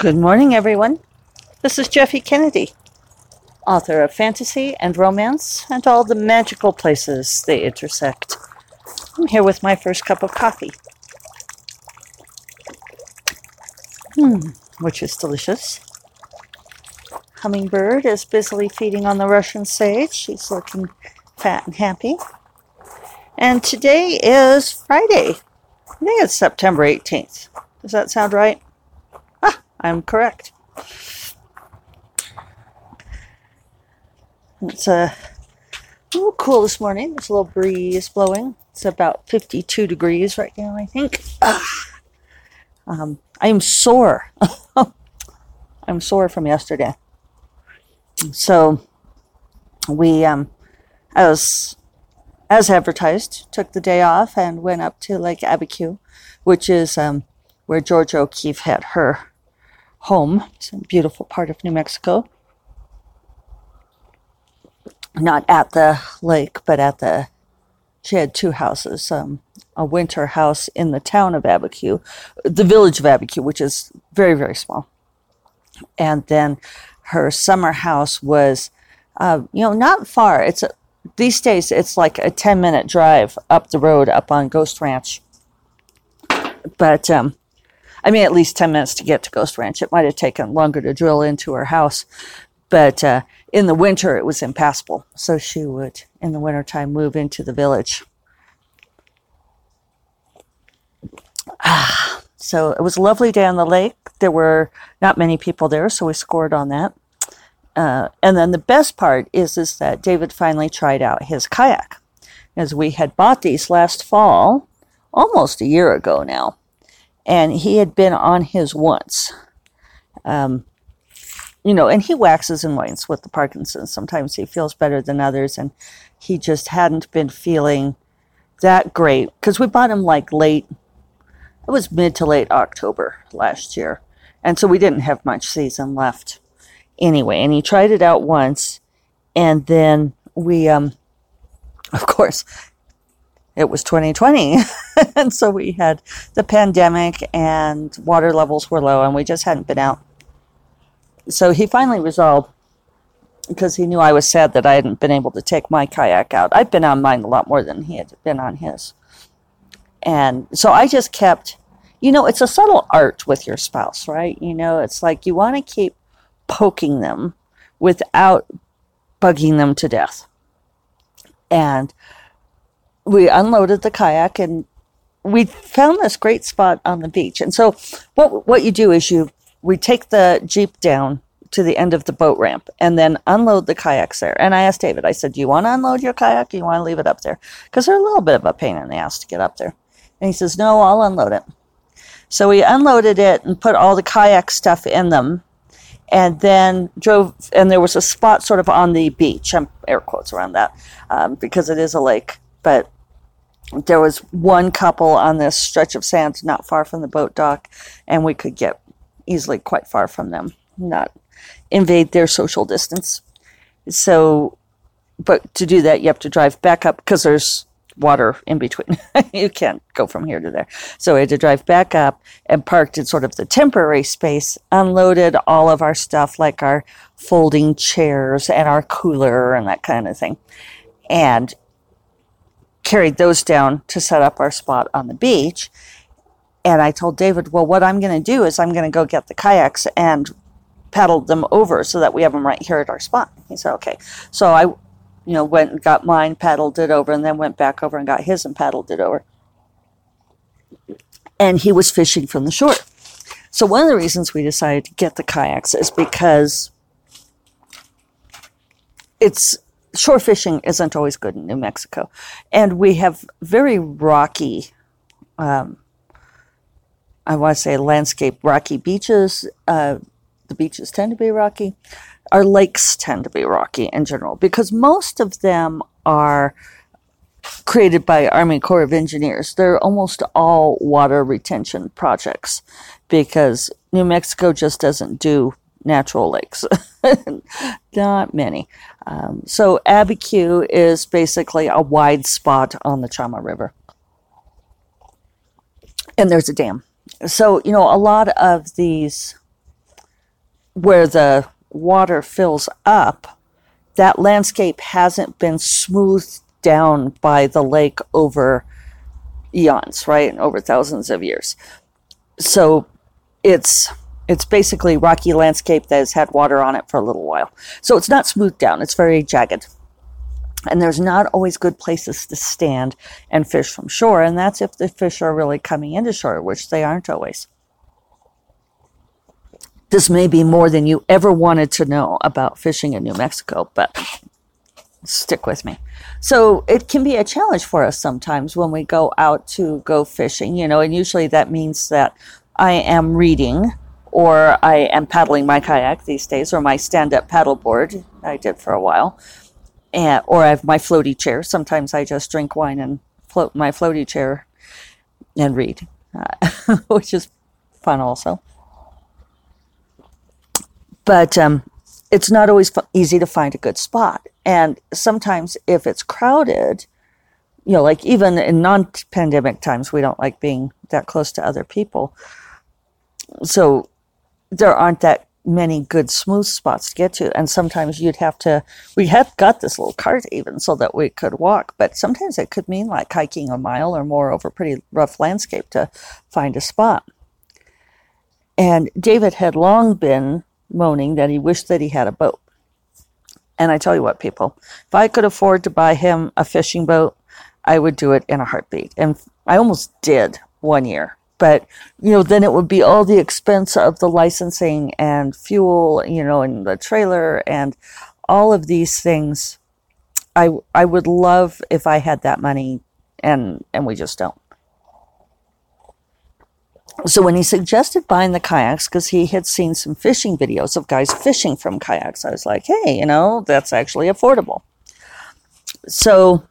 Good morning, everyone. This is Jeffe Kennedy, author of fantasy and romance and all the magical places they intersect. I'm here with my first cup of coffee. Hmm, which is delicious. Hummingbird is busily feeding on the Russian sage. She's looking fat and happy. And today is Friday. I think it's September 18th. Does that sound right? I'm correct. It's a little cool this morning. There's a little breeze blowing. It's about 52 degrees right now, I think. Ah. Um, I'm sore. I'm sore from yesterday. So we, um, as as advertised, took the day off and went up to Lake Abiquiu, which is um, where Georgia O'Keeffe had her home. It's a beautiful part of New Mexico. Not at the lake, but at the. She had two houses. Um, a winter house in the town of Abiquiu, the village of Abiquiu, which is very very small, and then her summer house was, uh, you know, not far. It's a, these days it's like a 10 minute drive up the road up on Ghost Ranch. But, um, I mean, at least 10 minutes to get to Ghost Ranch. It might have taken longer to drill into her house. But uh, in the winter, it was impassable. So she would, in the wintertime, move into the village. Ah, so it was a lovely day on the lake. There were not many people there, so we scored on that. Uh, and then the best part is is that David finally tried out his kayak, as we had bought these last fall, almost a year ago now, and he had been on his once. Um, you know, and he waxes and wanes with the Parkinson's. Sometimes he feels better than others, and he just hadn't been feeling that great because we bought him like late. It was mid to late October last year, and so we didn't have much season left anyway. And he tried it out once, and then we, um, of course, it was 2020. and so we had the pandemic, and water levels were low, and we just hadn't been out. So he finally resolved because he knew I was sad that I hadn't been able to take my kayak out. I've been on mine a lot more than he had been on his. And so I just kept, you know, it's a subtle art with your spouse, right? You know, it's like you want to keep poking them without bugging them to death. And we unloaded the kayak and we found this great spot on the beach. And so what what you do is you we take the jeep down to the end of the boat ramp and then unload the kayaks there. And I asked David, I said, Do you want to unload your kayak? Do you want to leave it up there? Because they're a little bit of a pain in the ass to get up there. And he says, No, I'll unload it. So we unloaded it and put all the kayak stuff in them and then drove and there was a spot sort of on the beach i'm air quotes around that um, because it is a lake but there was one couple on this stretch of sand not far from the boat dock and we could get easily quite far from them not invade their social distance so but to do that you have to drive back up because there's water in between. you can't go from here to there. So we had to drive back up and parked in sort of the temporary space, unloaded all of our stuff like our folding chairs and our cooler and that kind of thing. And carried those down to set up our spot on the beach. And I told David, well, what I'm going to do is I'm going to go get the kayaks and paddle them over so that we have them right here at our spot. He said, okay. So I you know, went and got mine, paddled it over, and then went back over and got his and paddled it over. And he was fishing from the shore. So one of the reasons we decided to get the kayaks is because it's shore fishing isn't always good in New Mexico, and we have very rocky. Um, I want to say landscape rocky beaches. Uh, the beaches tend to be rocky, our lakes tend to be rocky in general because most of them are created by Army Corps of Engineers. They're almost all water retention projects because New Mexico just doesn't do natural lakes. Not many. Um, so Abiquiu is basically a wide spot on the Chama River. And there's a dam. So, you know, a lot of these where the water fills up, that landscape hasn't been smoothed down by the lake over eons, right? Over thousands of years. So it's it's basically rocky landscape that has had water on it for a little while. So it's not smoothed down, it's very jagged. And there's not always good places to stand and fish from shore, and that's if the fish are really coming into shore, which they aren't always. This may be more than you ever wanted to know about fishing in New Mexico, but stick with me. So it can be a challenge for us sometimes when we go out to go fishing, you know, and usually that means that I am reading or I am paddling my kayak these days or my stand up paddleboard I did for a while. And, or I have my floaty chair. Sometimes I just drink wine and float my floaty chair and read, uh, which is fun also. But um, it's not always easy to find a good spot. And sometimes if it's crowded, you know, like even in non pandemic times, we don't like being that close to other people. So there aren't that many good smooth spots to get to. And sometimes you'd have to, we had got this little cart even so that we could walk, but sometimes it could mean like hiking a mile or more over pretty rough landscape to find a spot. And David had long been moaning that he wished that he had a boat. And I tell you what, people, if I could afford to buy him a fishing boat, I would do it in a heartbeat. And I almost did one year. But, you know, then it would be all the expense of the licensing and fuel, you know, and the trailer and all of these things. I, I would love if I had that money and, and we just don't so when he suggested buying the kayaks because he had seen some fishing videos of guys fishing from kayaks i was like hey you know that's actually affordable so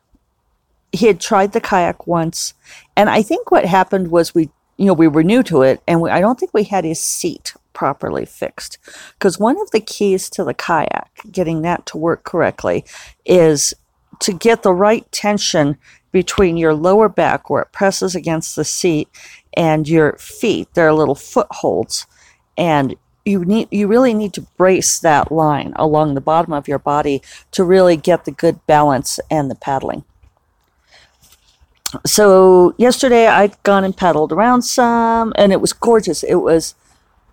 he had tried the kayak once and i think what happened was we you know we were new to it and we, i don't think we had his seat properly fixed because one of the keys to the kayak getting that to work correctly is to get the right tension between your lower back where it presses against the seat and your feet. There are little footholds, and you need you really need to brace that line along the bottom of your body to really get the good balance and the paddling. So yesterday I'd gone and paddled around some, and it was gorgeous. It was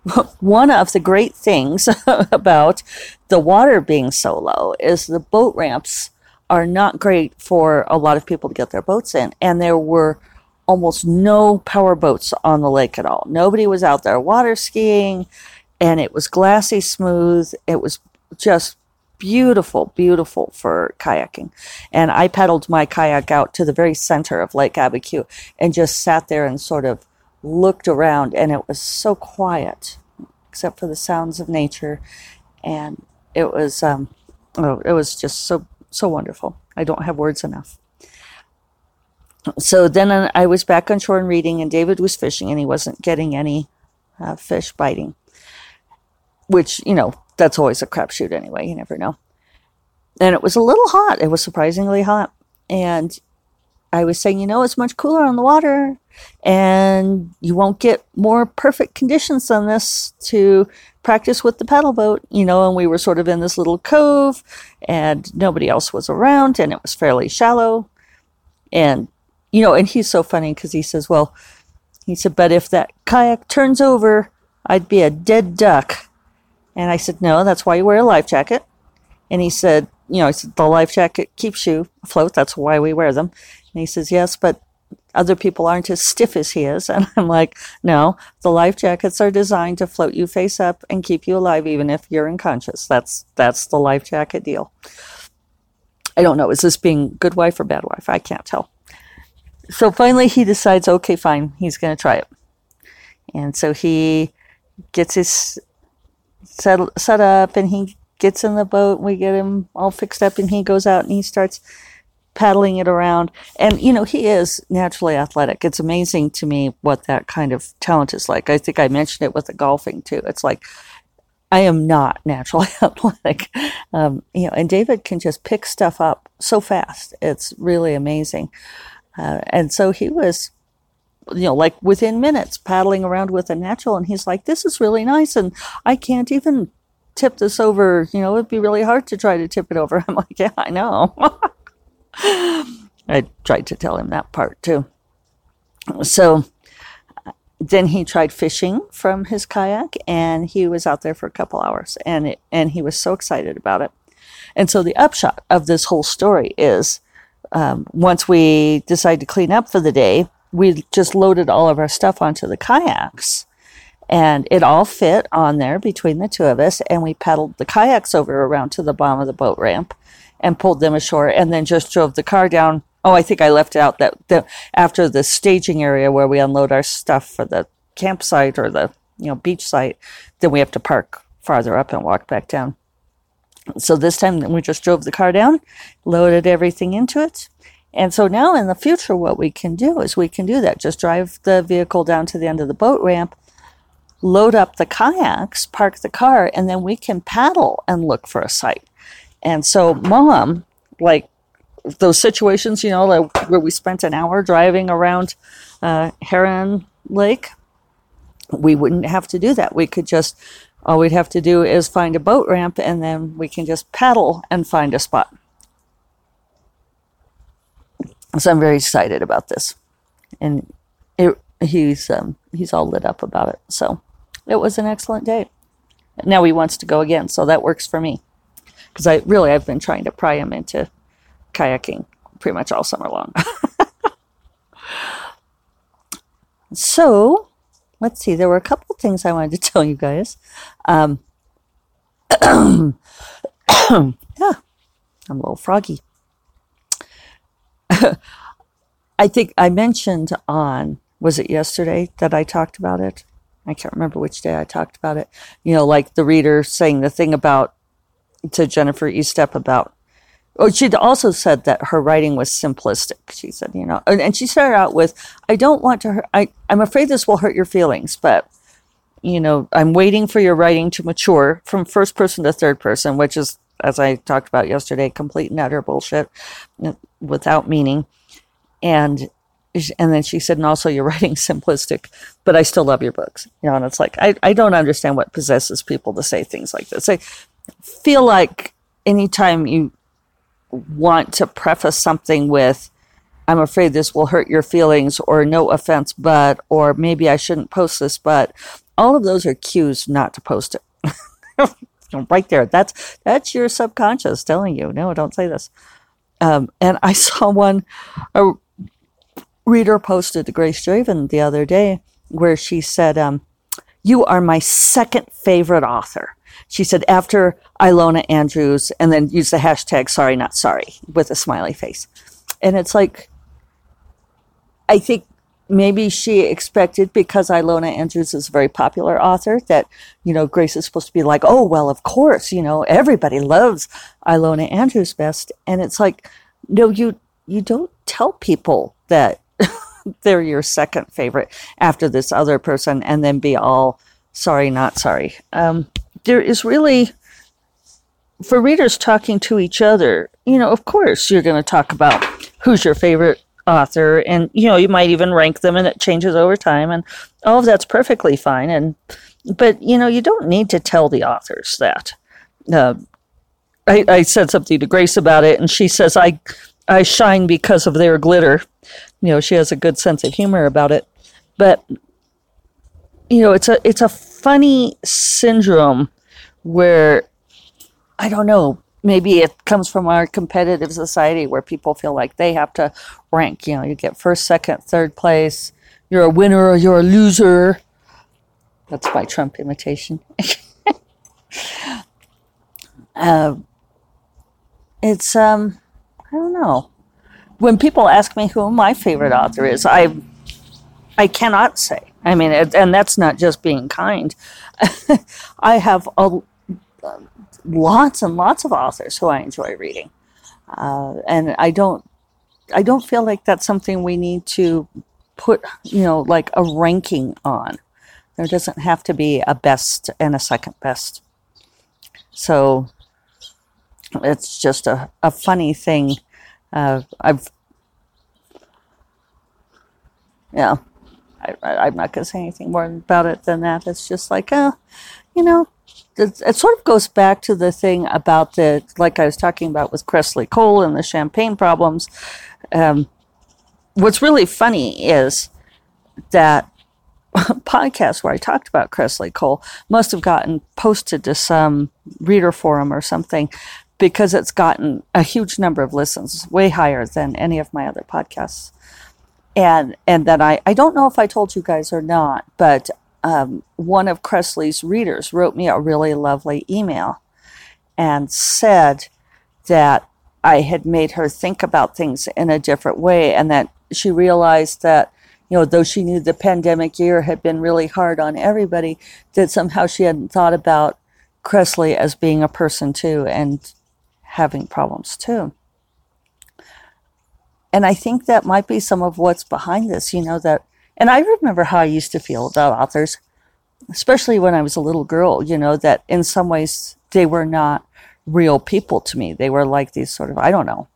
one of the great things about the water being so low is the boat ramps are not great for a lot of people to get their boats in, and there were almost no power boats on the lake at all. Nobody was out there water skiing, and it was glassy smooth. It was just beautiful, beautiful for kayaking. And I pedaled my kayak out to the very center of Lake Abiquiu and just sat there and sort of looked around, and it was so quiet, except for the sounds of nature, and it was um, oh, it was just so so wonderful. I don't have words enough so then I was back on shore and reading, and David was fishing, and he wasn't getting any uh, fish biting, which, you know, that's always a crapshoot anyway. You never know. And it was a little hot. It was surprisingly hot. And I was saying, you know, it's much cooler on the water, and you won't get more perfect conditions than this to practice with the paddle boat, you know. And we were sort of in this little cove, and nobody else was around, and it was fairly shallow. And you know, and he's so funny because he says, well, he said, but if that kayak turns over, I'd be a dead duck. And I said, no, that's why you wear a life jacket. And he said, you know, said, the life jacket keeps you afloat. That's why we wear them. And he says, yes, but other people aren't as stiff as he is. And I'm like, no, the life jackets are designed to float you face up and keep you alive, even if you're unconscious. That's, that's the life jacket deal. I don't know. Is this being good wife or bad wife? I can't tell so finally he decides, okay, fine, he's going to try it. And so he gets his set, set up and he gets in the boat. We get him all fixed up and he goes out and he starts paddling it around. And, you know, he is naturally athletic. It's amazing to me what that kind of talent is like. I think I mentioned it with the golfing too. It's like, I am not naturally athletic. Um, you know, and David can just pick stuff up so fast. It's really amazing. Uh, and so he was, you know, like within minutes paddling around with a natural. And he's like, this is really nice. And I can't even tip this over, you know, it'd be really hard to try to tip it over. I'm like, yeah, I know. I tried to tell him that part too. So then he tried fishing from his kayak and he was out there for a couple hours and it, and he was so excited about it. And so the upshot of this whole story is um, once we decided to clean up for the day, we just loaded all of our stuff onto the kayaks and it all fit on there between the two of us and we paddled the kayaks over around to the bottom of the boat ramp and pulled them ashore and then just drove the car down. Oh i think i left out that the, after the staging area where we unload our stuff for the campsite or the you know beach site then we have to park farther up and walk back down. So this time we just drove the car down loaded everything into it and so now in the future what we can do is we can do that just drive the vehicle down to the end of the boat ramp load up the kayaks, park the car, and then we can paddle and look for a site. And so, mom, like those situations, you know, like where we spent an hour driving around uh, Heron Lake, we wouldn't have to do that. We could just, all we'd have to do is find a boat ramp and then we can just paddle and find a spot. So I'm very excited about this. And it, he's um, he's all lit up about it. So it was an excellent day. Now he wants to go again, so that works for me. Because I really I've been trying to pry him into kayaking pretty much all summer long. so let's see. There were a couple things I wanted to tell you guys. Um, yeah, I'm a little froggy. I think I mentioned on was it yesterday that I talked about it? I can't remember which day I talked about it. You know, like the reader saying the thing about to Jennifer Estep about. Oh, she also said that her writing was simplistic. She said, you know, and, and she started out with, "I don't want to hurt. I, I'm afraid this will hurt your feelings, but you know, I'm waiting for your writing to mature from first person to third person, which is, as I talked about yesterday, complete and utter bullshit without meaning. And and then she said, and also you're writing simplistic, but I still love your books. You know, and it's like, I, I don't understand what possesses people to say things like this. I feel like anytime you want to preface something with, I'm afraid this will hurt your feelings, or no offense, but, or maybe I shouldn't post this, but all of those are cues not to post it. right there. That's, that's your subconscious telling you, no, don't say this. Um, and I saw one, a reader posted to Grace Draven the other day where she said, um, You are my second favorite author. She said, after Ilona Andrews, and then use the hashtag sorry, not sorry with a smiley face. And it's like, I think maybe she expected because Ilona Andrews is a very popular author that, you know, Grace is supposed to be like, oh, well, of course, you know, everybody loves Ilona Andrews best. And it's like, no, you, you don't tell people that they're your second favorite after this other person and then be all sorry, not sorry. Um, there is really, for readers talking to each other, you know, of course you're going to talk about who's your favorite author and, you know, you might even rank them and it changes over time and all of that's perfectly fine. And, but, you know, you don't need to tell the authors that. Uh, I, I said something to Grace about it, and she says, I, I shine because of their glitter you know she has a good sense of humor about it but you know it's a it's a funny syndrome where i don't know maybe it comes from our competitive society where people feel like they have to rank. You know you get first second third place. You're a winner or you're a loser. That's my trump imitation. Uh, it's um i don't know. When people ask me who my favorite author is, I I cannot say. I mean, and that's not just being kind. I have a, lots and lots of authors who I enjoy reading, uh, and I don't I don't feel like that's something we need to put you know like a ranking on. There doesn't have to be a best and a second best. So it's just a, a funny thing uh, I've, yeah, I, am not going to say anything more about it than that. It's just like, uh, you know, it, sort of goes back to the thing about the, like I was talking about with Kresley Cole and the champagne problems. Um, what's really funny is that podcast where I talked about Kresley Cole must have gotten posted to some reader forum or something because it's gotten a huge number of listens, way higher than any of my other podcasts. And and then I, I don't know if I told you guys or not, but um, one of Kresley's readers wrote me a really lovely email and said that I had made her think about things in a different way and that she realized that you know, though she knew the pandemic year had been really hard on everybody, that somehow she hadn't thought about Kresley as being a person too and having problems too. And I think that might be some of what's behind this, you know, that, and I remember how I used to feel about authors, especially when I was a little girl, you know, that in some ways they were not real people to me. They were like these sort of, I don't know,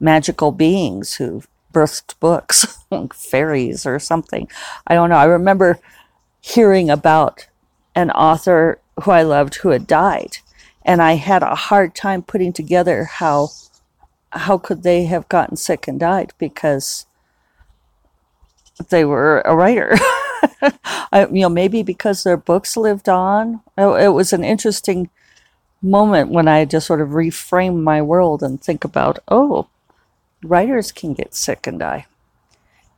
magical beings who birthed books, like fairies or something. I don't know. I remember hearing about an author who I loved who had died, and I had a hard time putting together how how could they have gotten sick and died because they were a writer. I, you know, maybe because their books lived on. It was an interesting moment when I just sort of reframe my world and think about, oh, writers can get sick and die.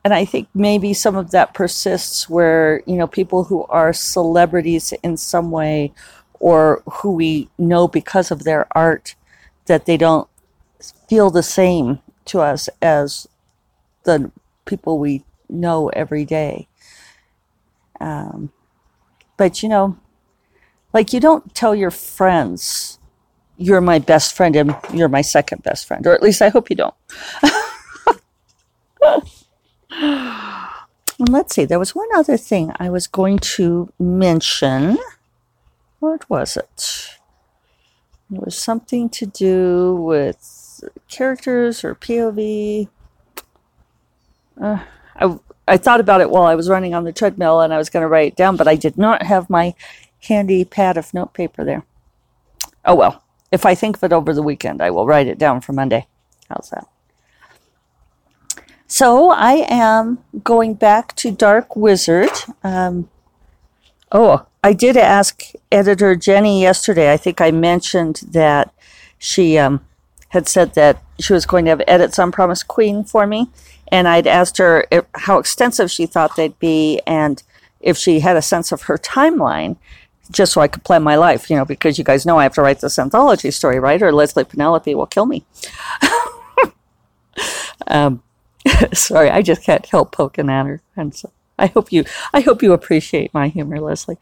And I think maybe some of that persists where, you know, people who are celebrities in some way or who we know because of their art, that they don't feel the same to us as the people we know every day. Um, but, you know, like you don't tell your friends you're my best friend and you're my second best friend, or at least I hope you don't. let's see, there was one other thing I was going to mention. What was it? It was something to do with characters or POV. Uh, I, I thought about it while I was running on the treadmill and I was going to write it down, but I did not have my handy pad of notepaper there. Oh well. If I think of it over the weekend, I will write it down for Monday. How's that? So I am going back to Dark Wizard. Um, oh, I did ask editor Jenny yesterday. I think I mentioned that she um, had said that she was going to have edits on Promise Queen for me, and I'd asked her if, how extensive she thought they'd be and if she had a sense of her timeline just so I could plan my life, you know, because you guys know I have to write this anthology story, right? Or Leslie Penelope will kill me. um, sorry, I just can't help poking at her, and so I hope you, I hope you appreciate my humor, Leslie.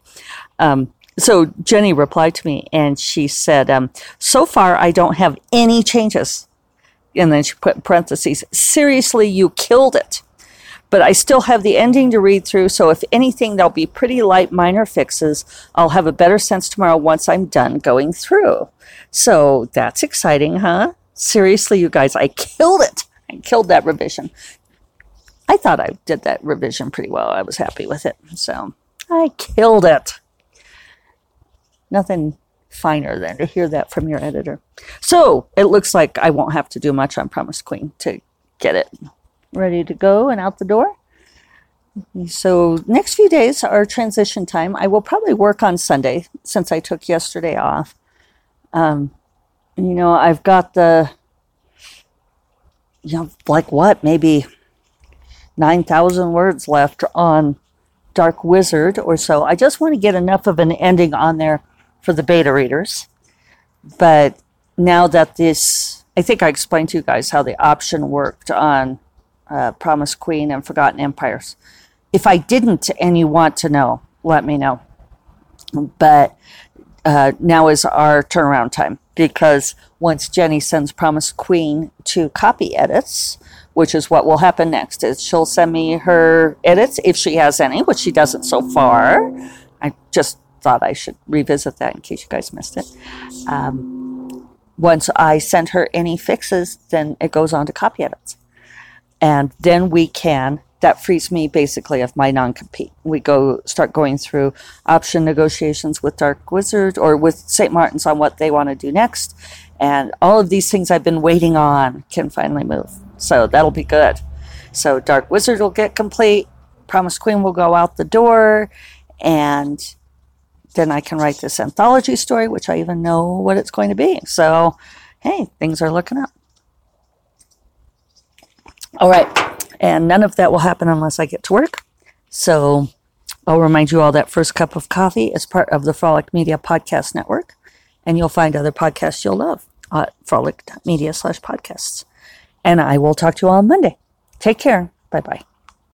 Um, so Jenny replied to me, and she said, um, "So far, I don't have any changes." And then she put parentheses, "Seriously, you killed it." but I still have the ending to read through. So if anything, there'll be pretty light minor fixes. I'll have a better sense tomorrow once I'm done going through. So that's exciting, huh? Seriously, you guys, I killed it. I killed that revision. I thought I did that revision pretty well. I was happy with it. So I killed it. Nothing finer than to hear that from your editor. So it looks like I won't have to do much on Promise Queen to get it ready to go and out the door. So next few days are transition time. I will probably work on Sunday since I took yesterday off. Um, you know, I've got the, you know, like what, maybe 9,000 words left on Dark Wizard or so. I just want to get enough of an ending on there for the beta readers. But now that this, I think I explained to you guys how the option worked on uh, Promise Queen, and Forgotten Empires. If I didn't and you want to know, let me know. But uh, now is our turnaround time because once Jenny sends Promise Queen to copy edits, which is what will happen next, is she'll send me her edits if she has any, which she doesn't so far. I just thought I should revisit that in case you guys missed it. Um, once I send her any fixes, then it goes on to copy edits and then we can that frees me basically of my non-compete. We go start going through option negotiations with Dark Wizard or with St. Martin's on what they want to do next, and all of these things I've been waiting on can finally move. So that'll be good. So Dark Wizard will get complete. Promise Queen will go out the door, and then I can write this anthology story, which I even know what it's going to be. So, hey, things are looking up. All right. And none of that will happen unless I get to work. So I'll remind you all that First Cup of Coffee is part of the Frolic Media Podcast Network. And you'll find other podcasts you'll love at frolic.media slash podcasts. And I will talk to you all on Monday. Take care. Bye bye.